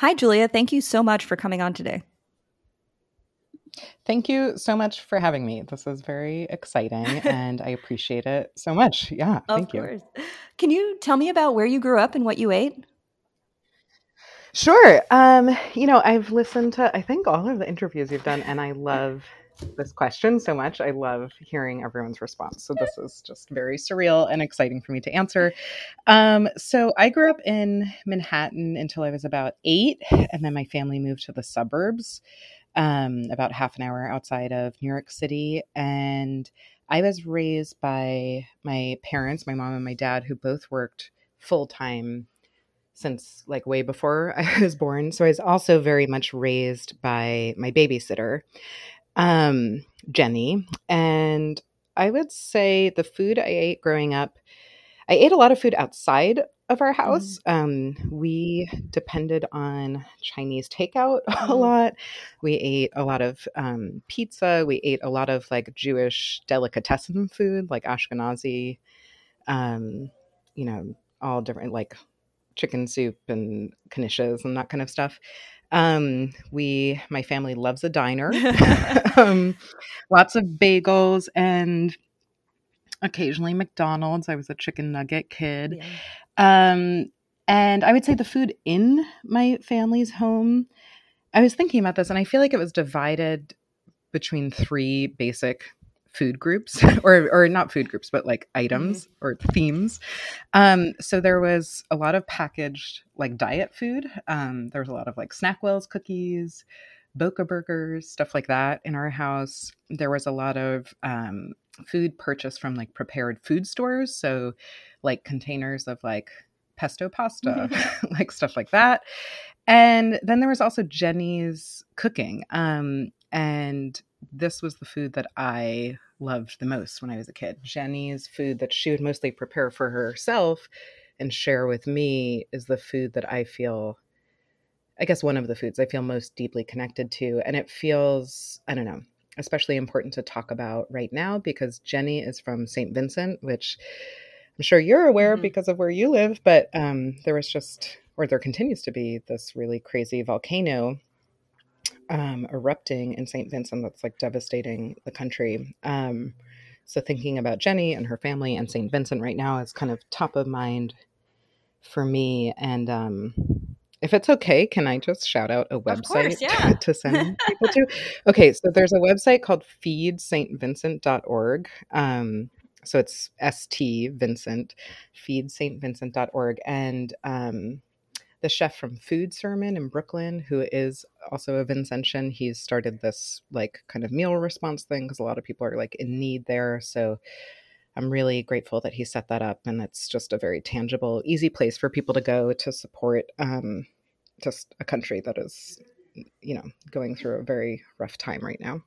Hi, Julia. Thank you so much for coming on today. Thank you so much for having me. This is very exciting and I appreciate it so much. Yeah, of thank course. you. Can you tell me about where you grew up and what you ate? Sure. Um, you know, I've listened to I think all of the interviews you've done and I love this question so much. I love hearing everyone's response. So this is just very surreal and exciting for me to answer. Um, so I grew up in Manhattan until I was about eight, and then my family moved to the suburbs, um, about half an hour outside of New York City. And I was raised by my parents, my mom and my dad, who both worked full time since like way before I was born. So I was also very much raised by my babysitter um, Jenny. And I would say the food I ate growing up, I ate a lot of food outside of our house. Mm. Um, we depended on Chinese takeout a mm-hmm. lot. We ate a lot of um, pizza. We ate a lot of like Jewish delicatessen food, like Ashkenazi, um, you know, all different like chicken soup and knishes and that kind of stuff. Um, we, my family loves a diner. um, lots of bagels and occasionally McDonald's. I was a chicken nugget kid. Yeah. Um, and I would say the food in my family's home, I was thinking about this and I feel like it was divided between three basic food groups or or not food groups but like items mm-hmm. or themes. Um so there was a lot of packaged like diet food. Um there was a lot of like snackwells cookies boca burgers stuff like that in our house. There was a lot of um food purchased from like prepared food stores so like containers of like pesto pasta like stuff like that. And then there was also jenny's cooking um and this was the food that I loved the most when I was a kid. Jenny's food that she would mostly prepare for herself and share with me is the food that I feel I guess one of the foods I feel most deeply connected to and it feels I don't know, especially important to talk about right now because Jenny is from St. Vincent, which I'm sure you're aware mm-hmm. because of where you live, but um, there was just or there continues to be this really crazy volcano um, erupting in St. Vincent that's like devastating the country. Um, so thinking about Jenny and her family and St. Vincent right now is kind of top of mind for me. And um, if it's okay, can I just shout out a website course, yeah. to send people to? Okay, so there's a website called feedstvincent.org. Um, so it's St. Vincent, feedstvincent.org. And um, the chef from Food Sermon in Brooklyn, who is also a Vincentian. He's started this like kind of meal response thing because a lot of people are like in need there. So I'm really grateful that he set that up, and it's just a very tangible, easy place for people to go to support um, just a country that is, you know, going through a very rough time right now.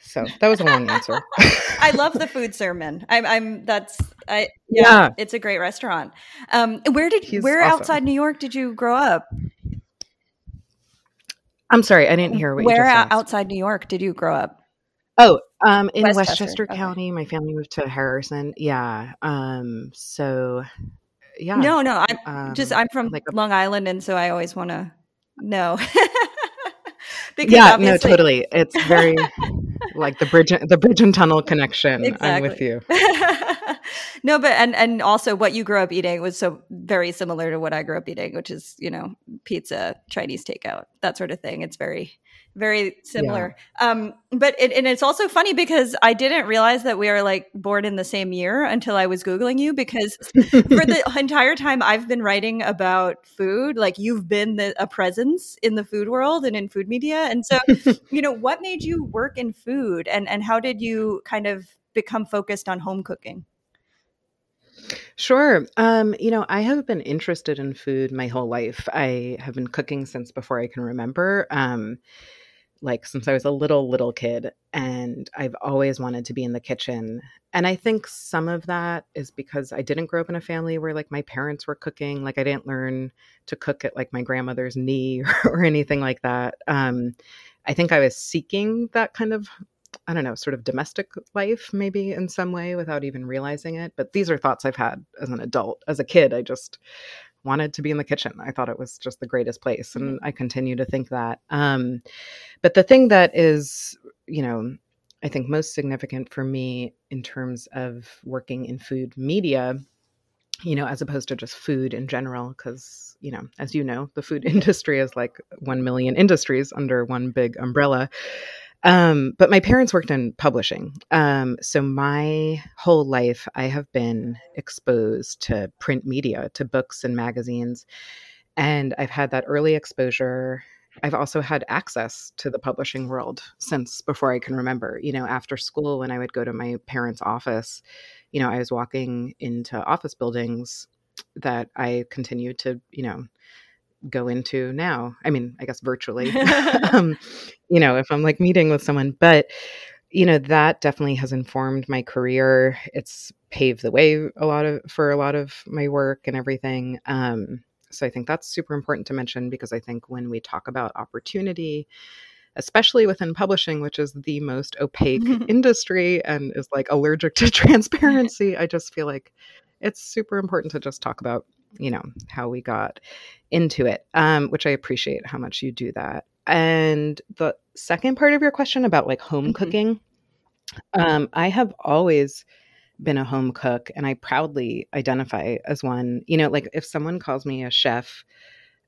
So that was a long answer. I love the food sermon. I'm, I'm that's I yeah, yeah, it's a great restaurant. Um, where did He's where awesome. outside New York did you grow up? I'm sorry, I didn't hear what where outside New York did you grow up? Oh, um, in Westchester, Westchester County. Okay. My family moved to Harrison. Yeah. Um, so yeah. No, no, I'm um, just I'm from like a, Long Island, and so I always want to know. because yeah, no, totally. It's very like the bridge, the bridge and tunnel connection. Exactly. I'm with you. no, but and and also what you grew up eating was so very similar to what I grew up eating, which is you know pizza, Chinese takeout, that sort of thing. It's very very similar. Yeah. Um, but it, and it's also funny because I didn't realize that we are like born in the same year until I was googling you because for the entire time I've been writing about food, like you've been the, a presence in the food world and in food media. And so, you know, what made you work in food and and how did you kind of become focused on home cooking? Sure. Um, you know, I have been interested in food my whole life. I have been cooking since before I can remember. Um, like since I was a little little kid and I've always wanted to be in the kitchen. And I think some of that is because I didn't grow up in a family where like my parents were cooking, like I didn't learn to cook at like my grandmother's knee or, anything like that. Um I think I was seeking that kind of I don't know, sort of domestic life maybe in some way without even realizing it. But these are thoughts I've had as an adult. As a kid, I just wanted to be in the kitchen. I thought it was just the greatest place. And mm-hmm. I continue to think that. Um, but the thing that is, you know, I think most significant for me in terms of working in food media, you know, as opposed to just food in general, because, you know, as you know, the food industry is like 1 million industries under one big umbrella. Um, but my parents worked in publishing. Um, so my whole life, I have been exposed to print media, to books and magazines. And I've had that early exposure. I've also had access to the publishing world since before I can remember. You know, after school, when I would go to my parents' office, you know, I was walking into office buildings that I continued to, you know, go into now. I mean, I guess virtually, um, you know, if I'm like meeting with someone, but you know, that definitely has informed my career. It's paved the way a lot of for a lot of my work and everything. Um, so I think that's super important to mention because I think when we talk about opportunity, especially within publishing, which is the most opaque industry and is like allergic to transparency, I just feel like it's super important to just talk about you know how we got into it um, which i appreciate how much you do that and the second part of your question about like home mm-hmm. cooking um, i have always been a home cook and i proudly identify as one you know like if someone calls me a chef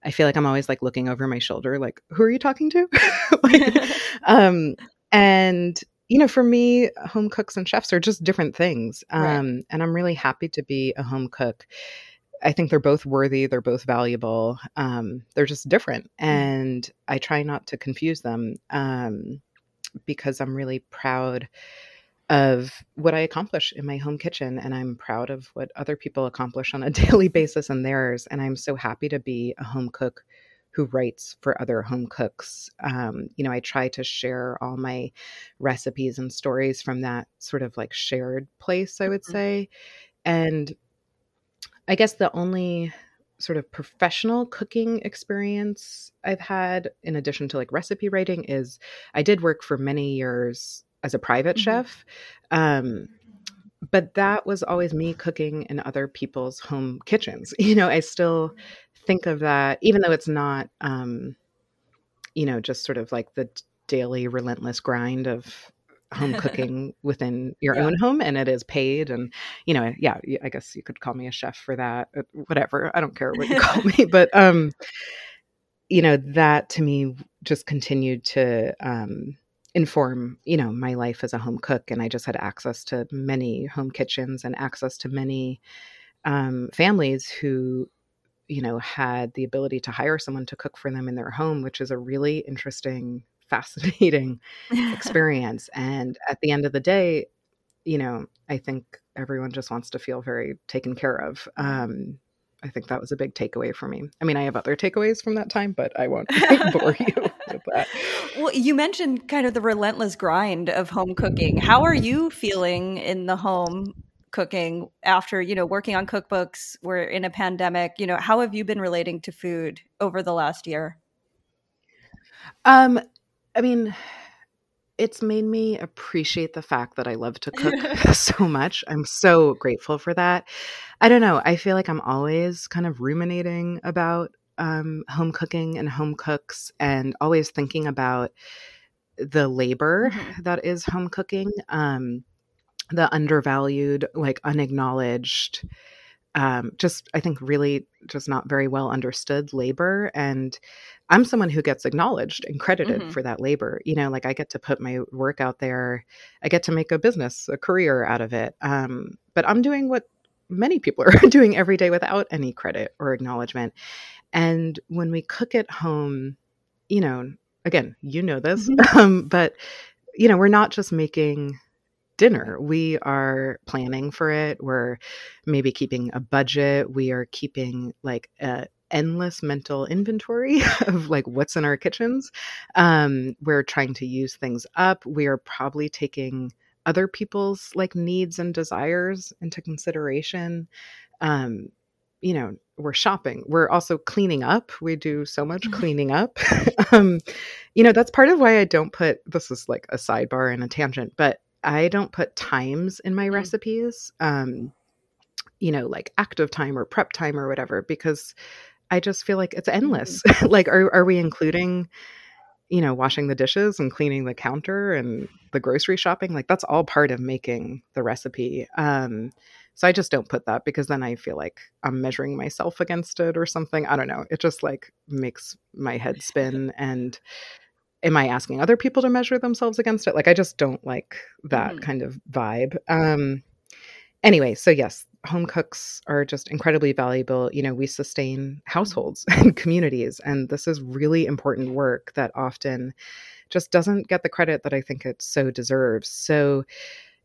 i feel like i'm always like looking over my shoulder like who are you talking to like, um, and you know for me home cooks and chefs are just different things um, right. and i'm really happy to be a home cook I think they're both worthy. They're both valuable. Um, they're just different, mm. and I try not to confuse them um, because I'm really proud of what I accomplish in my home kitchen, and I'm proud of what other people accomplish on a daily basis in theirs. And I'm so happy to be a home cook who writes for other home cooks. Um, you know, I try to share all my recipes and stories from that sort of like shared place, I would mm-hmm. say. And I guess the only sort of professional cooking experience I've had, in addition to like recipe writing, is I did work for many years as a private mm-hmm. chef. Um, but that was always me cooking in other people's home kitchens. You know, I still think of that, even though it's not, um, you know, just sort of like the daily relentless grind of home cooking within your yeah. own home and it is paid and you know yeah i guess you could call me a chef for that uh, whatever i don't care what you call me but um you know that to me just continued to um inform you know my life as a home cook and i just had access to many home kitchens and access to many um, families who you know had the ability to hire someone to cook for them in their home which is a really interesting fascinating experience. And at the end of the day, you know, I think everyone just wants to feel very taken care of. Um, I think that was a big takeaway for me. I mean, I have other takeaways from that time, but I won't bore you with that. Well, you mentioned kind of the relentless grind of home cooking. How are you feeling in the home cooking after, you know, working on cookbooks? We're in a pandemic. You know, how have you been relating to food over the last year? Um, I mean, it's made me appreciate the fact that I love to cook so much. I'm so grateful for that. I don't know. I feel like I'm always kind of ruminating about um, home cooking and home cooks and always thinking about the labor mm-hmm. that is home cooking, um, the undervalued, like unacknowledged um, just I think really just not very well understood labor. And I'm someone who gets acknowledged and credited mm-hmm. for that labor. You know, like I get to put my work out there. I get to make a business, a career out of it. Um, but I'm doing what many people are doing every day without any credit or acknowledgement. And when we cook at home, you know, again, you know this, mm-hmm. um, but you know, we're not just making dinner. We are planning for it. We're maybe keeping a budget. We are keeping like a endless mental inventory of like what's in our kitchens. Um, we're trying to use things up. We are probably taking other people's like needs and desires into consideration. Um, you know, we're shopping. We're also cleaning up. We do so much mm-hmm. cleaning up. um, you know, that's part of why I don't put this is like a sidebar and a tangent, but I don't put times in my mm. recipes. Um, you know, like active time or prep time or whatever, because I just feel like it's endless. Mm-hmm. like, are, are we including, you know, washing the dishes and cleaning the counter and the grocery shopping? Like, that's all part of making the recipe. Um, so I just don't put that because then I feel like I'm measuring myself against it or something. I don't know. It just like makes my head spin. And am I asking other people to measure themselves against it? Like, I just don't like that mm. kind of vibe. Um, anyway, so yes, home cooks are just incredibly valuable. You know, we sustain households and communities, and this is really important work that often just doesn't get the credit that I think it so deserves. So,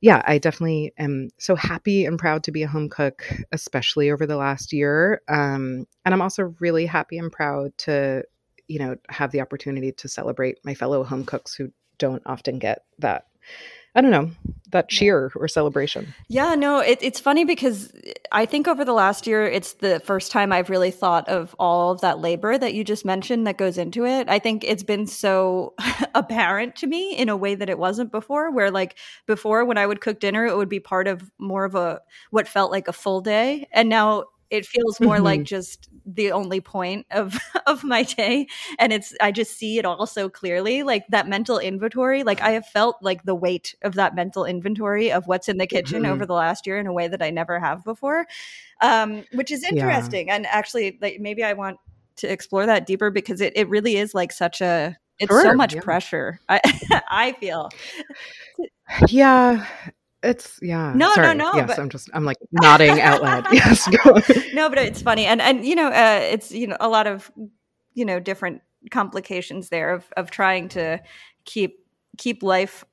yeah, I definitely am so happy and proud to be a home cook, especially over the last year. Um, and I'm also really happy and proud to, you know, have the opportunity to celebrate my fellow home cooks who don't often get that I don't know, that cheer or celebration. Yeah, no, it, it's funny because I think over the last year, it's the first time I've really thought of all of that labor that you just mentioned that goes into it. I think it's been so apparent to me in a way that it wasn't before, where like before when I would cook dinner, it would be part of more of a what felt like a full day. And now it feels more mm-hmm. like just the only point of of my day and it's i just see it all so clearly like that mental inventory like i have felt like the weight of that mental inventory of what's in the kitchen mm-hmm. over the last year in a way that i never have before um, which is interesting yeah. and actually like maybe i want to explore that deeper because it, it really is like such a it's sure, so much yeah. pressure i i feel yeah it's yeah. No, Sorry. no, no. Yes, but... I'm just I'm like nodding out loud. yes. no, but it's funny, and and you know, uh, it's you know a lot of you know different complications there of of trying to keep keep life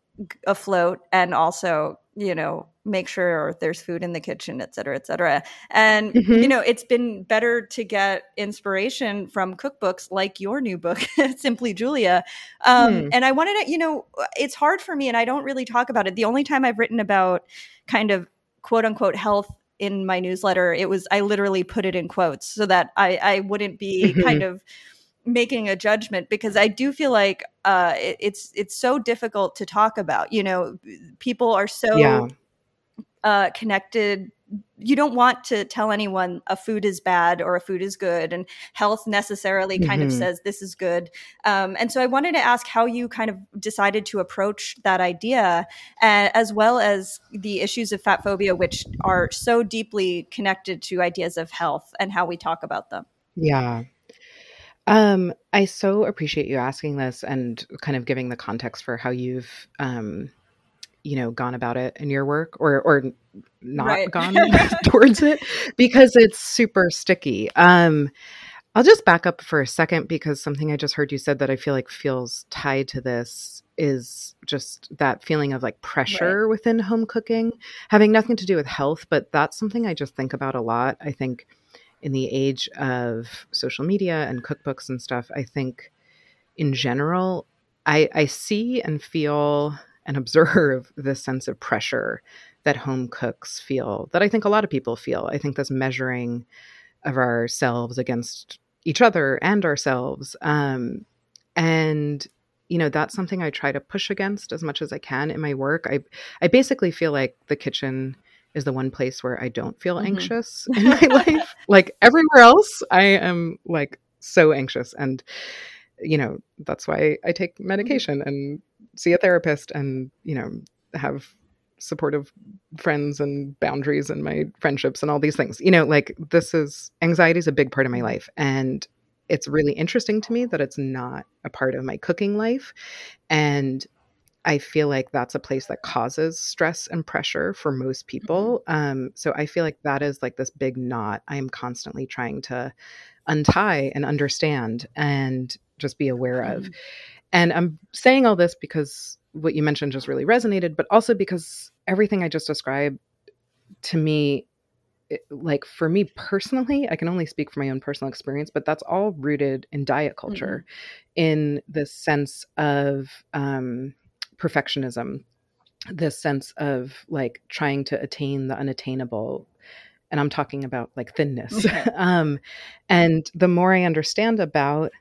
afloat and also you know make sure there's food in the kitchen et cetera et cetera and mm-hmm. you know it's been better to get inspiration from cookbooks like your new book simply julia um, hmm. and i wanted to you know it's hard for me and i don't really talk about it the only time i've written about kind of quote unquote health in my newsletter it was i literally put it in quotes so that i i wouldn't be mm-hmm. kind of making a judgment because I do feel like uh, it, it's it's so difficult to talk about. You know, people are so yeah. Uh, connected. You don't want to tell anyone a food is bad or a food is good, and health necessarily kind mm-hmm. of says this is good. Um, and so I wanted to ask how you kind of decided to approach that idea, uh, as well as the issues of fat phobia, which are so deeply connected to ideas of health and how we talk about them. Yeah. Um, I so appreciate you asking this and kind of giving the context for how you've, um, you know, gone about it in your work or or not right. gone towards it because it's super sticky. Um, I'll just back up for a second because something I just heard you said that I feel like feels tied to this is just that feeling of like pressure right. within home cooking, having nothing to do with health, but that's something I just think about a lot. I think in the age of social media and cookbooks and stuff, I think in general, I, I see and feel and observe this sense of pressure that home cooks feel, that I think a lot of people feel. I think this measuring of ourselves against each other and ourselves. Um, and you know that's something i try to push against as much as i can in my work i i basically feel like the kitchen is the one place where I don't feel mm-hmm. anxious in my life. Like everywhere else, I am like so anxious. And, you know, that's why I take mm-hmm. medication and see a therapist and, you know, have supportive friends and boundaries and my friendships and all these things. You know, like this is anxiety is a big part of my mm-hmm. life. And it's really interesting to me that it's not a part of my cooking life. And I feel like that's a place that causes stress and pressure for most mm-hmm. people. Um, so I feel like that is like this big knot I am constantly trying to untie and understand and just be aware of. Mm-hmm. And I'm saying all this because what you mentioned just really resonated, but also because everything I just described to me it, like for me personally, I can only speak from my own personal experience, but that's all rooted in diet culture, mm-hmm. in the sense of um, perfectionism, this sense of like trying to attain the unattainable. And I'm talking about like thinness. Okay. um, and the more I understand about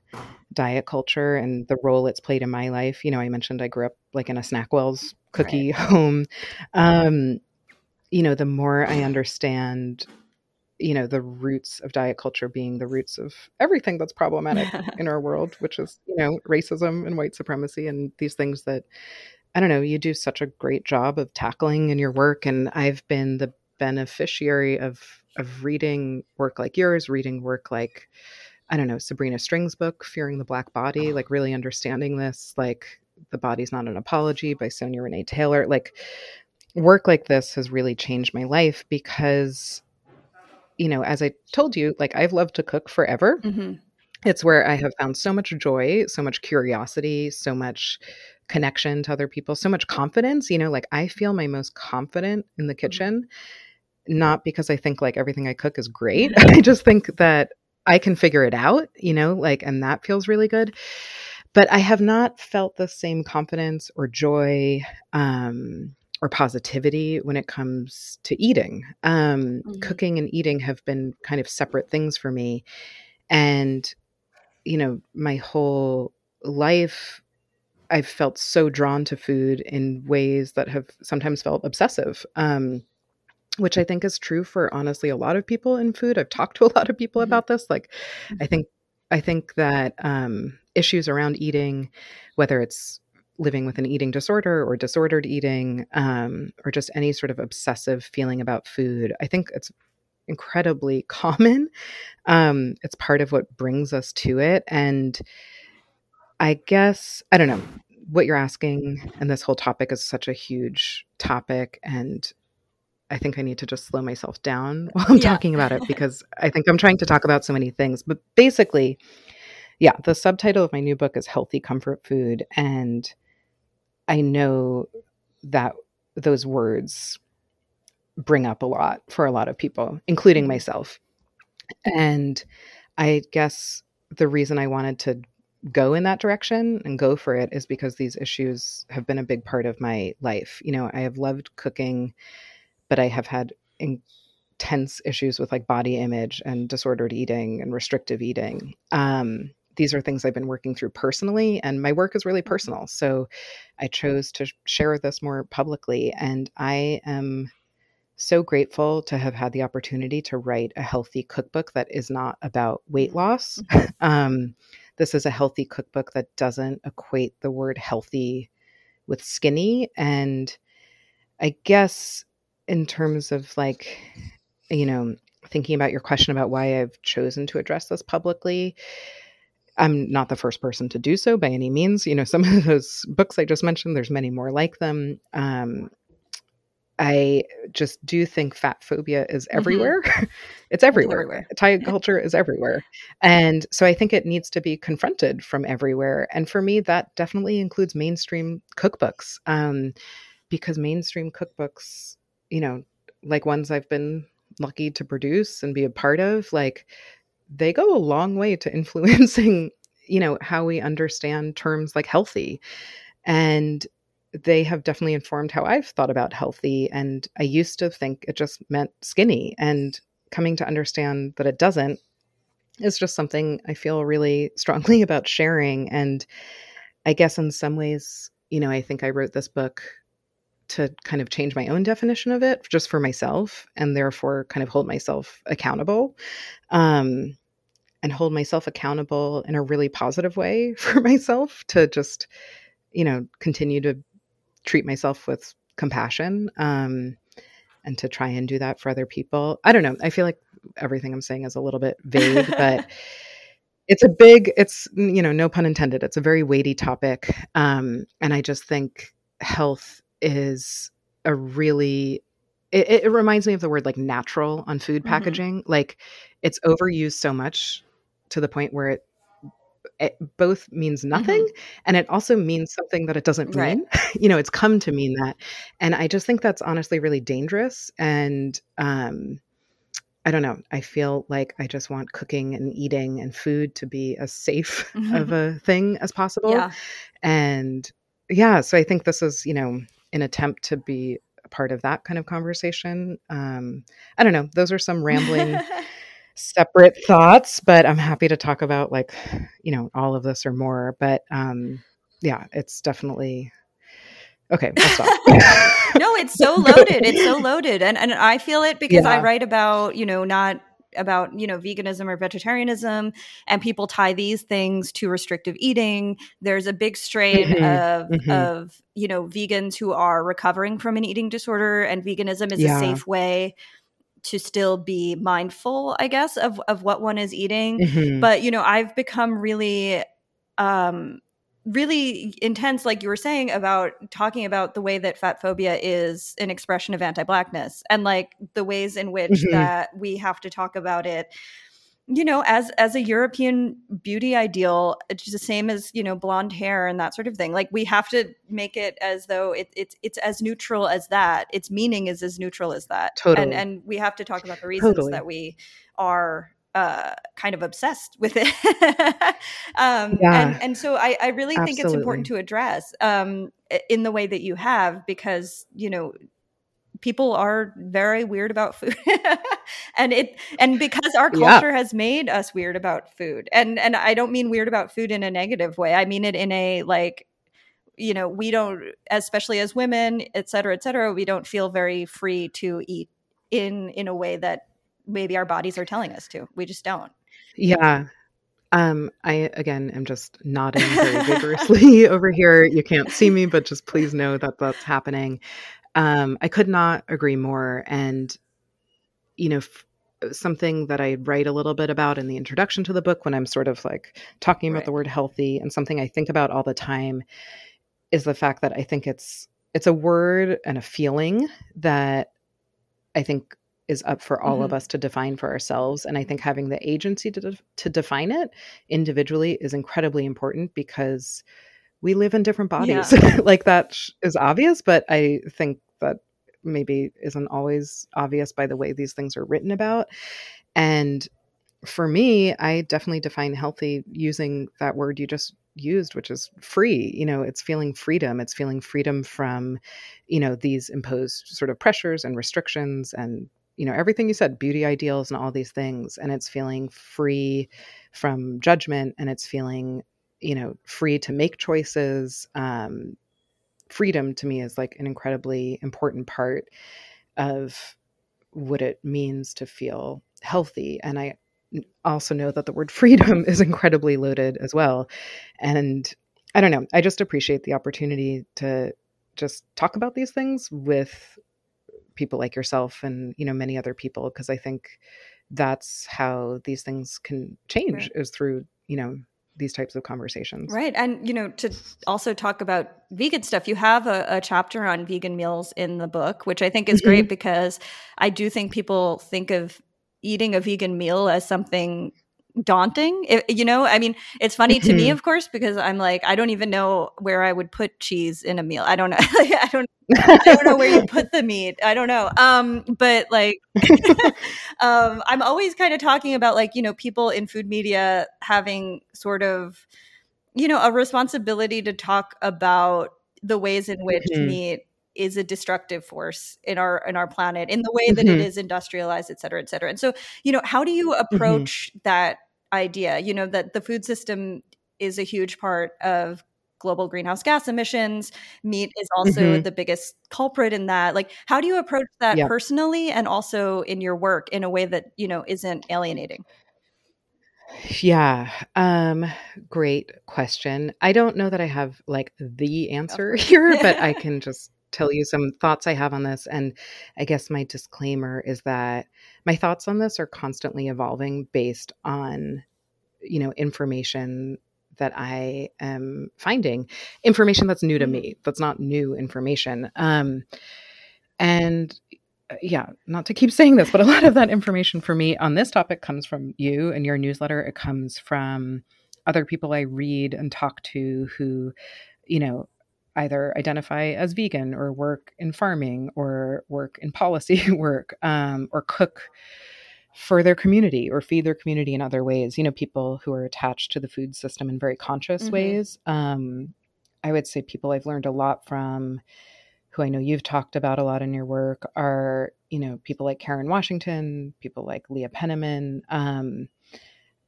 diet culture and the role it's played in my life, you know, I mentioned I grew up like in a Snackwell's cookie right. home. Um, you know, the more I understand you know the roots of diet culture being the roots of everything that's problematic in our world which is you know racism and white supremacy and these things that i don't know you do such a great job of tackling in your work and i've been the beneficiary of of reading work like yours reading work like i don't know sabrina strings book fearing the black body like really understanding this like the body's not an apology by sonya renee taylor like work like this has really changed my life because you know, as I told you, like I've loved to cook forever. Mm-hmm. It's where I have found so much joy, so much curiosity, so much connection to other people, so much confidence. You know, like I feel my most confident in the mm-hmm. kitchen, not because I think like everything I cook is great. I just think that I can figure it out, you know, like, and that feels really good. But I have not felt the same confidence or joy um, or positivity when it comes to eating. Um, mm-hmm. Cooking and eating have been kind of separate things for me. And, you know, my whole life, I've felt so drawn to food in ways that have sometimes felt obsessive. Um, which I think is true for honestly a lot of people in food. I've talked to a lot of people mm-hmm. about this. Like, mm-hmm. I think I think that um, issues around eating, whether it's living with an eating disorder or disordered eating um, or just any sort of obsessive feeling about food i think it's incredibly common um, it's part of what brings us to it and i guess i don't know what you're asking and this whole topic is such a huge topic and I think I need to just slow myself down while I'm yeah. talking about it because I think I'm trying to talk about so many things. But basically, yeah, the subtitle of my new book is Healthy Comfort Food. And I know that those words bring up a lot for a lot of people, including mm-hmm. myself. And I guess the reason I wanted to go in that direction and go for it is because these issues have been a big part of my life. You know, I have loved cooking, but I have had intense issues with like body image and disordered eating and restrictive eating. Um, these are things I've been working through personally, and my work is really mm-hmm. personal. So I chose to share this more publicly. And I am so grateful to have had the opportunity to write a healthy cookbook that is not about weight mm-hmm. loss. Mm-hmm. um, this is a healthy cookbook that doesn't equate the word healthy with skinny. And I guess in terms of like, you know, thinking about your question about why I've chosen to address this publicly, I'm not the first person to do so by any means. You know, some of those books I just mentioned, there's many more like them. Um, I just do think fat phobia is mm-hmm. everywhere. Mm-hmm. it's everywhere. everywhere. Diet culture is everywhere. And so I think it needs to be confronted from everywhere. And for me, that definitely includes mainstream cookbooks um, because mainstream cookbooks, you know, like ones I've been lucky to produce and be a part of, like they go a long way to influencing, you know, how we understand terms like healthy. And they have definitely informed how I've thought about healthy. And I used to think it just meant skinny. And coming to understand that it doesn't is just something I feel really strongly about sharing. And I guess in some ways, you know, I think I wrote this book to kind of change my own definition of it just for myself and therefore kind of hold myself accountable um, and hold myself accountable in a really positive way for myself to just you know continue to treat myself with compassion um, and to try and do that for other people. I don't know. I feel like everything i'm saying is a little bit vague but it's a big it's you know no pun intended it's a very weighty topic um, and i just think health is a really it, it, reminds me of the word like natural on food mm-hmm. packaging mm-hmm. like it's overused so much to the point where it it both means nothing mm-hmm. and it also means something that it doesn't mean right. you know it's come to mean that and i just think that's honestly really dangerous and um i don't know i feel like i just want cooking and eating and food to be as safe mm-hmm. of a thing as possible yeah. and yeah so i think this is you know an attempt to be a part of that kind of conversation. Um, I don't know. Those are some rambling, separate thoughts, but I'm happy to talk about like, you know, all of this or more. But um, yeah, it's definitely okay. no, it's so loaded. It's so loaded, and and I feel it because yeah. I write about you know not about you know veganism or vegetarianism and people tie these things to restrictive eating there's a big strain mm-hmm. of mm-hmm. of you know vegans who are recovering from an eating disorder and veganism is yeah. a safe way to still be mindful i guess of of what one is eating mm-hmm. but you know i've become really um really intense like you were saying about talking about the way that fat phobia is an expression of anti-blackness and like the ways in which mm-hmm. that we have to talk about it you know as as a european beauty ideal it's the same as you know blonde hair and that sort of thing like we have to make it as though it, it's it's as neutral as that its meaning is as neutral as that totally. and and we have to talk about the reasons totally. that we are uh, kind of obsessed with it. um, yeah. and, and so I, I really Absolutely. think it's important to address um, in the way that you have, because, you know, people are very weird about food and it and because our culture yeah. has made us weird about food and and i don't mean weird about food in a negative way i mean it in a like you know we don't especially as women et cetera et cetera we don't feel very free to eat in in a way that maybe our bodies are telling us to. We just don't. Yeah. Um, I again am just nodding very vigorously over here. You can't see me, but just please know that that's happening. Um, I could not agree more. And you know, f- something that I write a little bit about in the introduction to the book when I'm sort of like talking about right. the word healthy, and something I think about all the time is the fact that I think it's it's a word and a feeling that I think is up for all mm-hmm. of us to define for ourselves and i think having the agency to, de- to define it individually is incredibly important because we live in different bodies. Yeah. like that is obvious but i think that maybe isn't always obvious by the way these things are written about. And for me i definitely define healthy using that word you just used which is free. You know it's feeling freedom. It's feeling freedom from you know these imposed sort of pressures and restrictions and you know everything you said beauty ideals and all these things and it's feeling free from judgment and it's feeling you know free to make choices um, freedom to me is like an incredibly important part of what it means to feel healthy and i also know that the word freedom is incredibly loaded as well and i don't know i just appreciate the opportunity to just talk about these things with people like yourself and you know many other people because i think that's how these things can change right. is through you know these types of conversations right and you know to also talk about vegan stuff you have a, a chapter on vegan meals in the book which i think is mm-hmm. great because i do think people think of eating a vegan meal as something daunting it, you know i mean it's funny to me mm-hmm. of course because i'm like i don't even know where i would put cheese in a meal i don't know i don't i don't know where you put the meat i don't know um but like um i'm always kind of talking about like you know people in food media having sort of you know a responsibility to talk about the ways in which mm-hmm. meat is a destructive force in our in our planet in the way that mm-hmm. it is industrialized et cetera et cetera and so you know how do you mm-hmm. approach mm-hmm. that idea you know that the food system is a huge part of global greenhouse gas emissions meat is also mm-hmm. the biggest culprit in that like how do you approach that yep. personally and also in your work in a way that you know isn't alienating yeah. Um great question. I don't know that I have like the answer here, but I can just tell you some thoughts I have on this. And I guess my disclaimer is that my thoughts on this are constantly evolving based on, you know, information that I am finding, information that's new to me, mm-hmm. that's not new information. Um, and uh, yeah, not to keep saying this, but a lot of that information for me on this topic comes from you and your newsletter. It comes from other people I read and talk to who, you know, either identify as vegan or work in farming or work in policy work um, or cook for their community or feed their community in other ways. You know, people who are attached to the food system in very conscious mm-hmm. ways. Um, I would say people I've learned a lot from, who I know you've talked about a lot in your work, are you know people like Karen Washington, people like Leah Penniman. Um,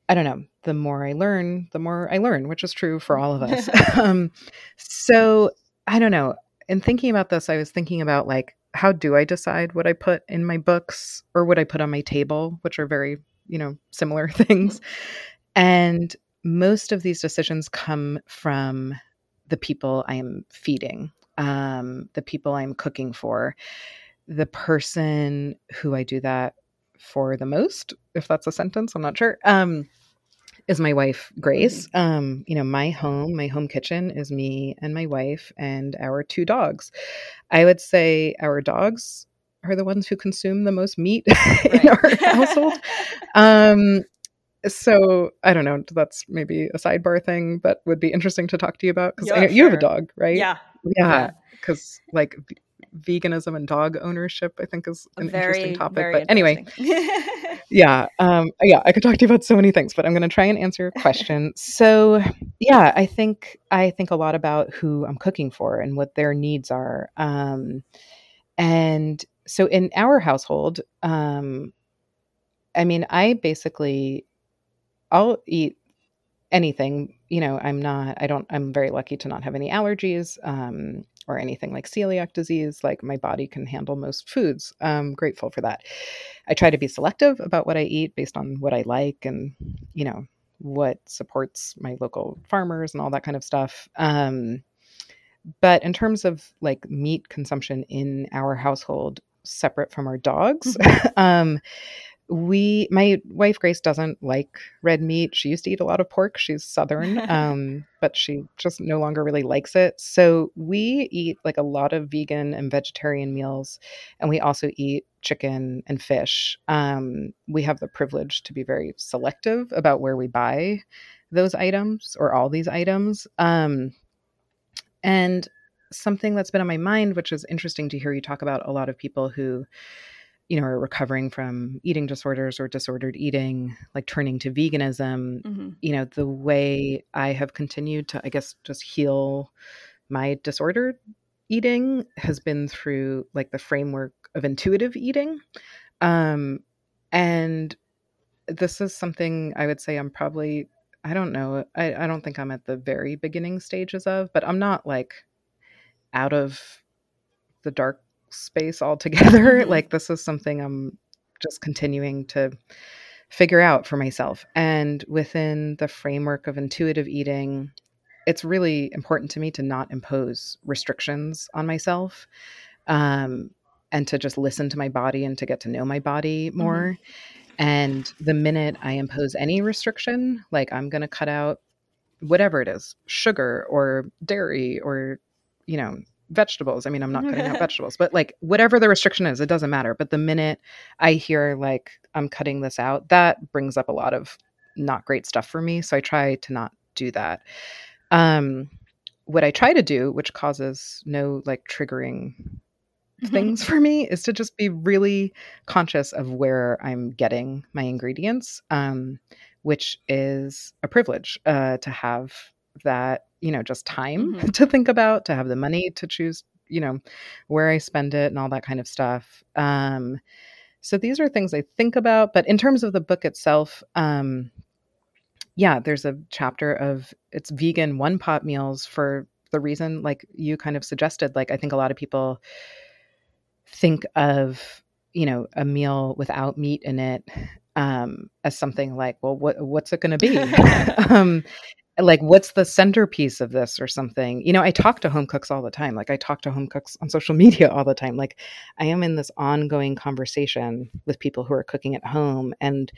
I don't know. The more I learn, the more I learn, which is true for all of us. um, so I don't know. In thinking about this, I was thinking about like, how do I decide what I put in my books or what I put on my table, which are very you know, similar things. And most of these decisions come from the people I am feeding, um, the people I'm cooking for, the person who I do that for the most, if that's a sentence, I'm not sure. Um, is my wife Grace. Mm-hmm. Um, you know, my home, my home kitchen is me and my wife and our two dogs. I would say our dogs are the ones who consume the most meat in our household. Um, so I don't know. That's maybe a sidebar thing, but would be interesting to talk to you about because yeah, you have a dog, right? Yeah, yeah. Because like veganism and dog ownership, I think is an very, interesting topic. But anyway, yeah, um, yeah, I could talk to you about so many things, but I'm going to try and answer your question. so, yeah, I think I think a lot about who I'm cooking for and what their needs are. Um, and so, in our household, um, I mean, I basically I'll eat anything. You know, I'm not. I don't. I'm very lucky to not have any allergies. Um, or anything like celiac disease. Like my body can handle most foods. I'm grateful for that. I try to be selective about what I eat based on what I like and, you know, what supports my local farmers and all that kind of stuff. Um, but in terms of like meat consumption in our household, separate from our dogs, mm-hmm. um, we my wife grace doesn't like red meat. She used to eat a lot of pork. She's southern um, but she just no longer really likes it. So we eat like a lot of vegan and vegetarian meals and we also eat chicken and fish. Um, we have the privilege to be very selective about where we buy those items or all these items. Um, and something that's been on my mind which is interesting to hear you talk about a lot of people who you know, are recovering from eating disorders or disordered eating, like turning to veganism, mm-hmm. you know, the way I have continued to, I guess, just heal my disordered eating has been through like the framework of intuitive eating. Um, and this is something I would say I'm probably, I don't know, I, I don't think I'm at the very beginning stages of, but I'm not like out of the dark space altogether. Mm-hmm. like this is something I'm just continuing to figure out for myself. And within the framework of intuitive eating, it's really important to me to not impose restrictions on myself um, and to just listen to my body and to get to know my body more. Mm-hmm. And the minute I impose any restriction, like I'm going to cut out whatever it is sugar or dairy or, you know, vegetables. I mean, I'm not cutting out vegetables, but like whatever the restriction is, it doesn't matter. But the minute I hear like I'm cutting this out, that brings up a lot of not great stuff for me. So I try to not do that. Um, what I try to do, which causes no like triggering things for me, is to just be really conscious of where I'm getting my ingredients, um, which is a privilege uh, to have that you know just time mm-hmm. to think about to have the money to choose you know where i spend it and all that kind of stuff um so these are things i think about but in terms of the book itself um yeah there's a chapter of it's vegan one pot meals for the reason like you kind of suggested like i think a lot of people think of you know a meal without meat in it um, as something like, well, what what's it going to be? um, like what's the centerpiece of this or something you know i talk to home cooks all the time like i talk to home cooks on social media all the time like i am in this ongoing conversation with people who are cooking at home and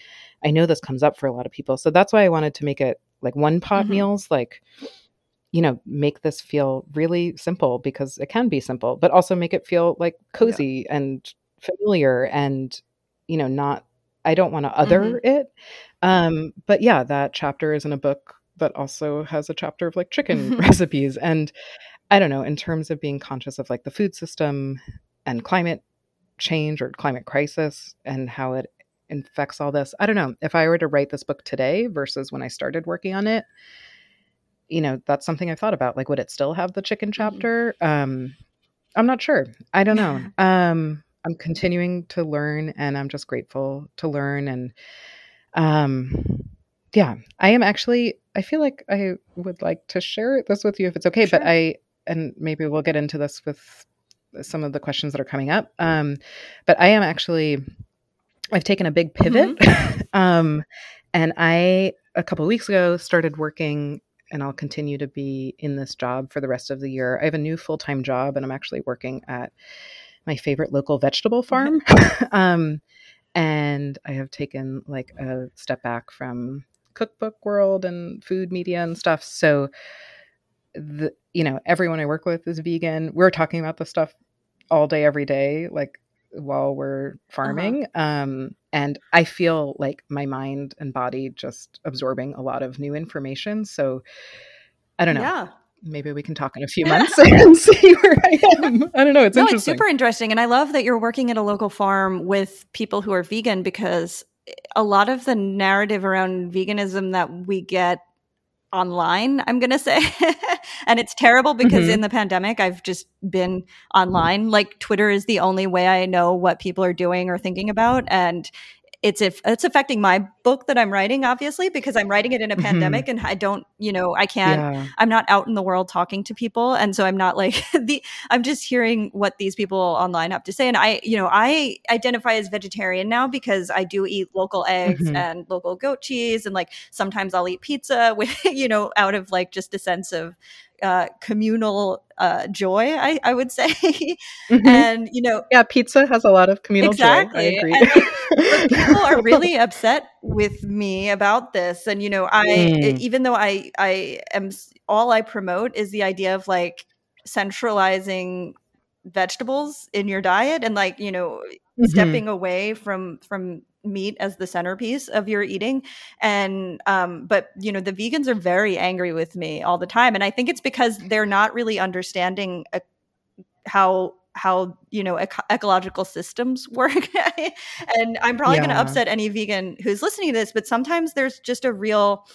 i know this comes up for a lot of people so that's why i wanted to make it like one pot mm-hmm. meals like you know make this feel really simple because it can be simple but also make it feel like cozy yeah. and familiar and you know not i don't want to other mm-hmm. it um but yeah that chapter is in a book that also has a chapter of like chicken recipes. And I don't know, in terms of being conscious of like the food system and climate change or climate crisis and how it infects all this. I don't know. If I were to write this book today versus when I started working on it, you know, that's something I thought about. Like, would it still have the chicken mm-hmm. chapter? Um, I'm not sure. I don't know. Um, I'm continuing to learn and I'm just grateful to learn and um yeah, I am actually. I feel like I would like to share this with you if it's okay. Sure. But I and maybe we'll get into this with some of the questions that are coming up. Um, but I am actually I've taken a big pivot. Mm-hmm. um, and I, a couple weeks ago, started working, and I'll continue to be in this job for the rest of the year. I have a new full time job, and I'm actually working at my favorite local vegetable farm. um, and I have taken like a step back from cookbook world and food media and stuff. So, the, you know, everyone I work with is vegan. We're talking about this stuff all day, every day. Like while we're farming. Uh-huh. Um, and I feel like my mind and body just absorbing a lot of new information. So I don't know. Yeah. Maybe we can talk in a few months and see where I am. I don't know. It's no, interesting. it's super interesting. And I love that you're working at a local farm with people who are vegan because a lot of the narrative around veganism that we get online, I'm going to say. and it's terrible because mm-hmm. in the pandemic, I've just been online. Like Twitter is the only way I know what people are doing or thinking about. And it's if it's affecting my book that I'm writing, obviously, because I'm writing it in a mm-hmm. pandemic and I don't, you know, I can't, yeah. I'm not out in the world talking to people. And so I'm not like the, I'm just hearing what these people online have to say. And I, you know, I identify as vegetarian now because I do eat local eggs mm-hmm. and local goat cheese. And like sometimes I'll eat pizza with, you know, out of like just a sense of, uh, communal uh, joy, I, I, would say. Mm-hmm. And, you know, yeah, pizza has a lot of communal exactly. joy. I agree. And, people are really upset with me about this. And, you know, I, mm. even though I, I am, all I promote is the idea of like centralizing vegetables in your diet and like, you know, mm-hmm. stepping away from, from meat as the centerpiece of your eating and um but you know the vegans are very angry with me all the time and i think it's because they're not really understanding uh, how how you know ec- ecological systems work and i'm probably yeah. going to upset any vegan who's listening to this but sometimes there's just a real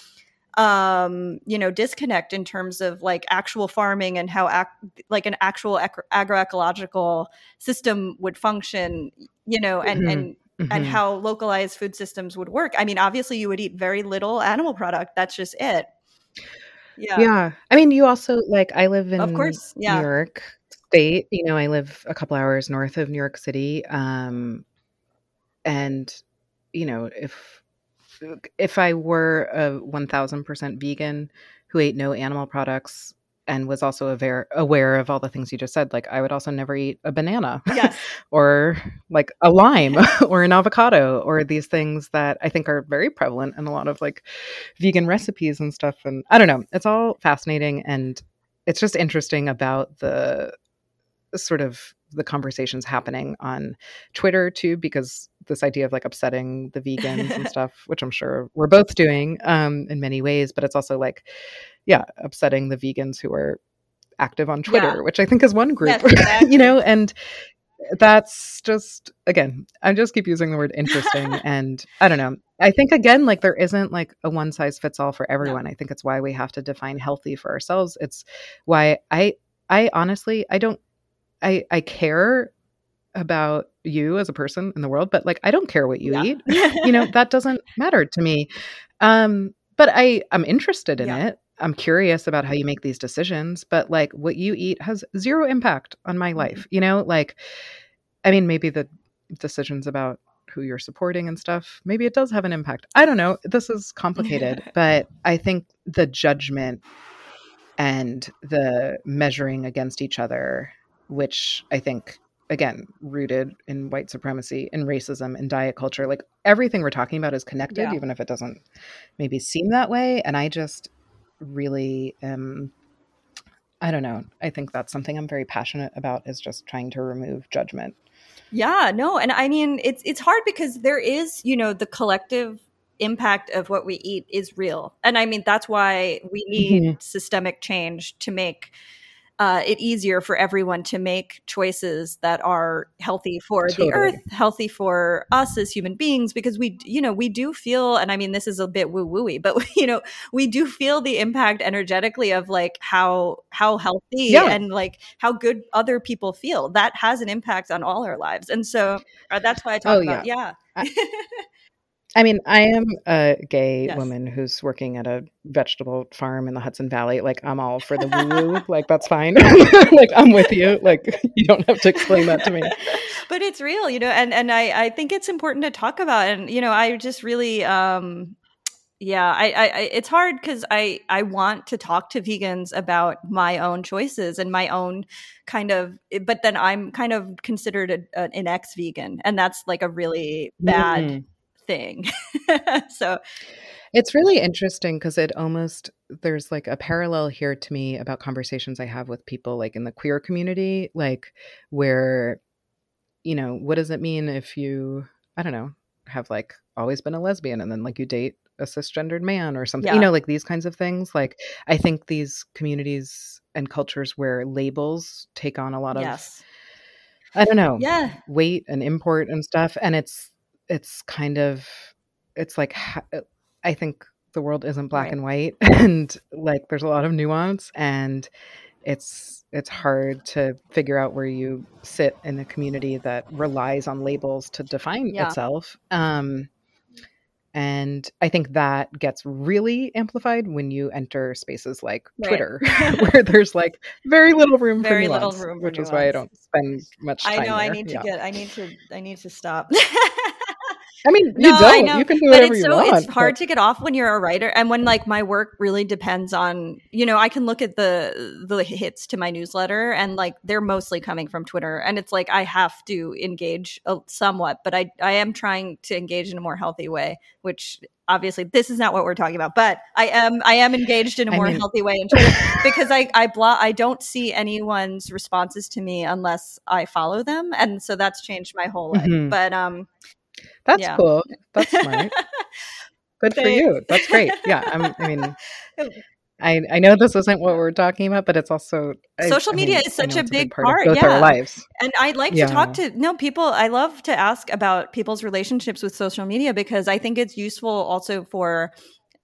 um you know disconnect in terms of like actual farming and how ac- like an actual ec- agroecological system would function you know and mm-hmm. and mm-hmm. and how localized food systems would work. I mean, obviously, you would eat very little animal product. That's just it. Yeah. Yeah. I mean, you also like, I live in of course, yeah. New York State. You know, I live a couple hours north of New York City. Um, and, you know, if, if I were a 1000% vegan who ate no animal products, and was also aware aware of all the things you just said like i would also never eat a banana yes. or like a lime or an avocado or these things that i think are very prevalent in a lot of like vegan recipes and stuff and i don't know it's all fascinating and it's just interesting about the sort of the conversations happening on Twitter too, because this idea of like upsetting the vegans and stuff, which I'm sure we're both doing um, in many ways, but it's also like yeah, upsetting the vegans who are active on Twitter, yeah. which I think is one group, yes, exactly. you know, and that's just again, I just keep using the word interesting and I don't know. I think again like there isn't like a one size fits all for everyone. No. I think it's why we have to define healthy for ourselves. It's why I I honestly I don't I I care about you as a person in the world, but like I don't care what you yeah. eat. you know, that doesn't matter to me. Um but I I'm interested in yeah. it. I'm curious about how you make these decisions, but like what you eat has zero impact on my mm-hmm. life. You know, like, I mean, maybe the decisions about who you're supporting and stuff, maybe it does have an impact. I don't know. This is complicated, but I think the judgment and the measuring against each other, which I think again rooted in white supremacy and racism and diet culture like everything we're talking about is connected yeah. even if it doesn't maybe seem that way and i just really am i don't know. I think that's something I'm very passionate about is just trying to remove judgment. Yeah, no, and I mean it's it's hard because there is, you know, the collective impact of what we eat is real. And I mean that's why we need mm-hmm. systemic change to make uh, it easier for everyone to make choices that are healthy for totally. the earth, healthy for us as human beings, because we, you know, we do feel, and I mean, this is a bit woo wooey, but you know, we do feel the impact energetically of like how how healthy yeah. and like how good other people feel. That has an impact on all our lives, and so uh, that's why I talk oh, about, yeah. yeah. I mean, I am a gay Yes. woman who's working at a vegetable farm in the Hudson Valley. Like, I'm all for the woo woo. like, that's fine. like, I'm with you. Like, you don't have to explain that to me. but it's real, you know, and and I I think it's important to talk about, and you know, I just really um yeah i, I it's hard because i i want to talk to vegans about my own choices and my own kind of but then i'm kind of considered a, a, an ex-vegan and that's like a really bad mm. Thing so it's really interesting because it almost there's like a parallel here to me about conversations i have with people like in the queer community like where you know what does it mean if you i don't know have like always been a lesbian and then like you date a cisgendered man or something yeah. you know like these kinds of things like i think these communities and cultures where labels take on a lot of yes. i don't know yeah weight and import and stuff and it's it's kind of it's like uh, i think the world isn't black right. and white and like there's a lot of nuance and it's it's hard to figure out where you sit in a community that relies on labels to define yeah. itself um and I think that gets really amplified when you enter spaces like right. Twitter, where there's like very little room very for little nuance, room, which is why I don't spend much time. I know. There. I need to yeah. get. I need to. I need to stop. I mean, you no, don't. Know, you can do but whatever it's you so, want. It's hard but... to get off when you're a writer, and when like my work really depends on. You know, I can look at the the hits to my newsletter, and like they're mostly coming from Twitter, and it's like I have to engage somewhat, but I I am trying to engage in a more healthy way, which obviously this is not what we're talking about but i am i am engaged in a more I mean, healthy way because i i blo- i don't see anyone's responses to me unless i follow them and so that's changed my whole life Mhm. but um That's Yeah. cool. That's smart. Good for you. That's great. Yeah. I'm, I mean, I, I know this isn't what we're talking about, but it's also Social I media mean, is I such a big part, part, of yeah. our lives. and I'd like Yeah. to talk to no people i love to ask about people's relationships with social media because i think it's useful also for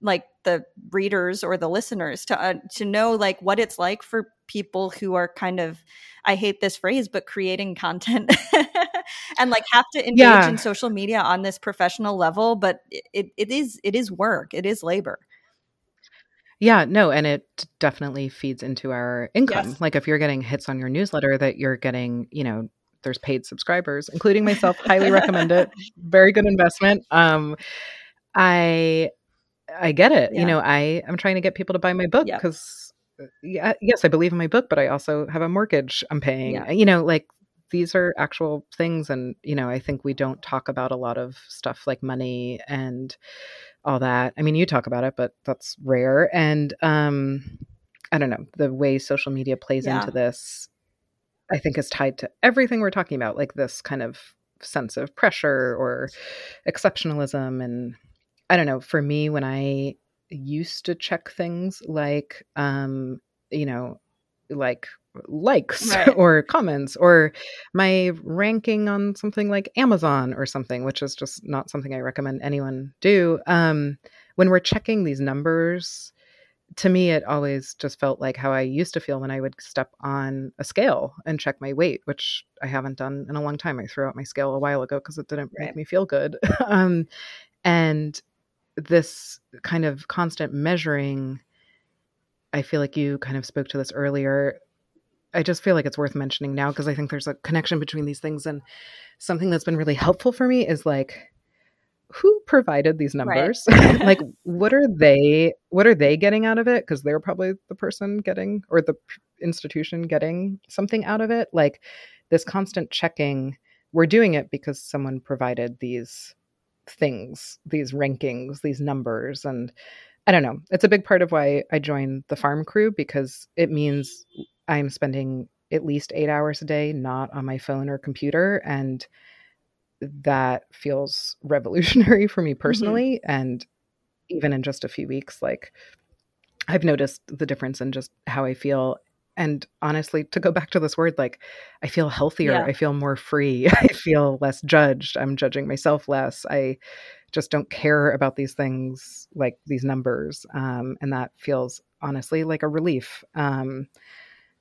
like the readers or the listeners to uh, to know like what it's like for people who are kind of i hate this phrase but creating content and like have to engage Yeah. in social media on this professional level but it, it is it is work it is labor Yeah, no, and it definitely feeds into our income. Yes. Like if you're getting hits on your newsletter that you're getting, you know, there's paid subscribers, including myself, highly recommend it. Very good investment. Um I I get it. Yeah. You know, I I'm trying to get people to buy my book Yeah. cuz yeah, yes, I believe in my book, but I also have a mortgage I'm paying. You know, like these are actual things and you know, I think we don't talk about a lot of stuff like money and all that. I mean, you talk about it, but that's rare. And um, I don't know the way social media plays Yeah. into this. I think is tied to everything we're talking about, like this kind of sense of pressure or exceptionalism. And I don't know. For me, when I used to check things like, um, you know, like likes Right. or comments or my ranking on something like Amazon or something, which is just not something I recommend anyone do. Um, when we're checking these numbers, to me, it always just felt like how I used to feel when I would step on a scale and check my weight, which I haven't done in a long time. I threw out my scale a while ago because it didn't Right. make me feel good. um, and this kind of constant measuring, I feel like you kind of spoke to this earlier. I just feel like it's worth mentioning now because I think there's a connection between these things. And something that's been really helpful for me is like, who provided these numbers? like, what are they? What are they getting out of it? Because they're probably the person getting or the institution getting something out of it. Like this constant checking. We're doing it because someone provided these things, these rankings, these numbers, and I don't know. It's a big part of why I joined the farm crew because it means I'm spending at least eight hours a day not on my phone or computer. And that feels revolutionary for me mm-hmm. personally. And even in just a few weeks, like I've noticed the difference in just how I feel. And honestly, to go back to this word, like I feel healthier. Yeah. I feel more free. I feel less judged. I'm judging myself less. I just don't care about these things like these numbers. Um, and that feels honestly like a relief. Um,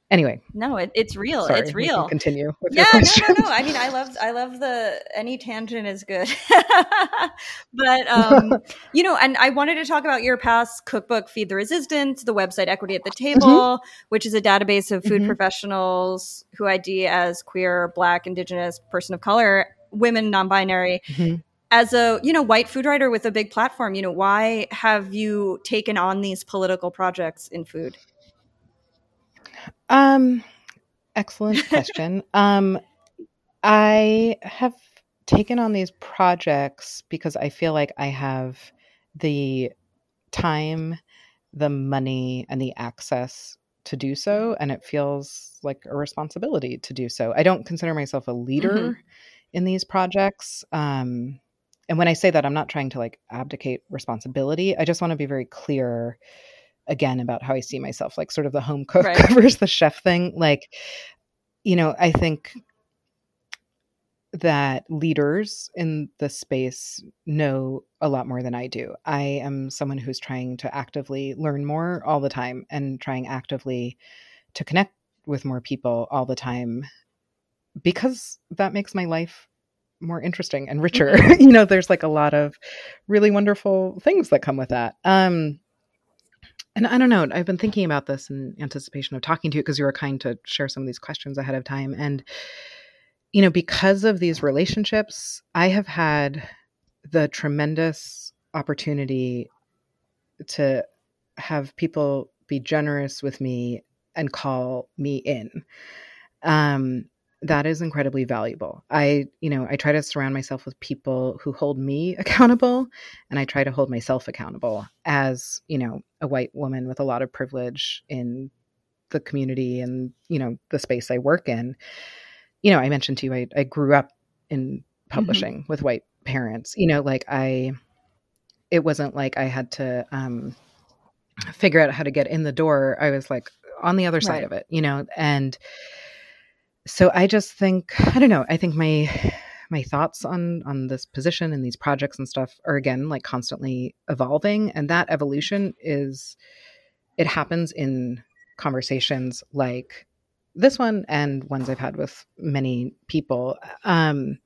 anyway no it, it's real sorry, it's real continue yeah no no no i mean i love i love the any tangent is good but um you know and i wanted to talk about your past cookbook feed the resistance the website equity at the mm-hmm. table mm-hmm. which is a database of food mm-hmm. professionals who id as queer black indigenous person of color women non-binary mm-hmm. As a you know white food writer with a big platform you know why have you taken on these political projects in food um, excellent question. um, I have taken on these projects because I feel like I have the time, the money, and the access to do so. And it feels like a responsibility to do so. I don't consider myself a leader mm-hmm. in these projects. Um, and when I say that, I'm not trying to like abdicate responsibility. I just want to be very clear again about how I see myself, like sort of the home cook right. versus the chef thing. Like, you know, I think that leaders in the space know a lot more than I do. I am someone who's trying to actively learn more all the time and trying actively to connect with more people all the time because that makes my life more interesting and richer. Mm-hmm. you know, there's like a lot of really wonderful things that come with that. Um and I don't know, I've been thinking about this in anticipation of talking to you because you were kind to share some of these questions ahead of time. And, you know, because of these relationships, I have had the tremendous opportunity to have people be generous with me and call me in. Um, that is incredibly valuable. I, you know, I try to surround myself with people who hold me accountable and I try to hold myself accountable as, you know, a white woman with a lot of privilege in the community and, you know, the space I work in. You know, I mentioned to you I, I grew up in mm-hmm. publishing mm-hmm. with white parents. You know, like I it wasn't like I had to um figure out how to get in the door. I was like on the other side right. of it, you know, and so I just think I don't know. I think my my thoughts on on this position and these projects and stuff are again like constantly evolving, and that evolution is it happens in conversations like this one and ones I've had with many people. Um,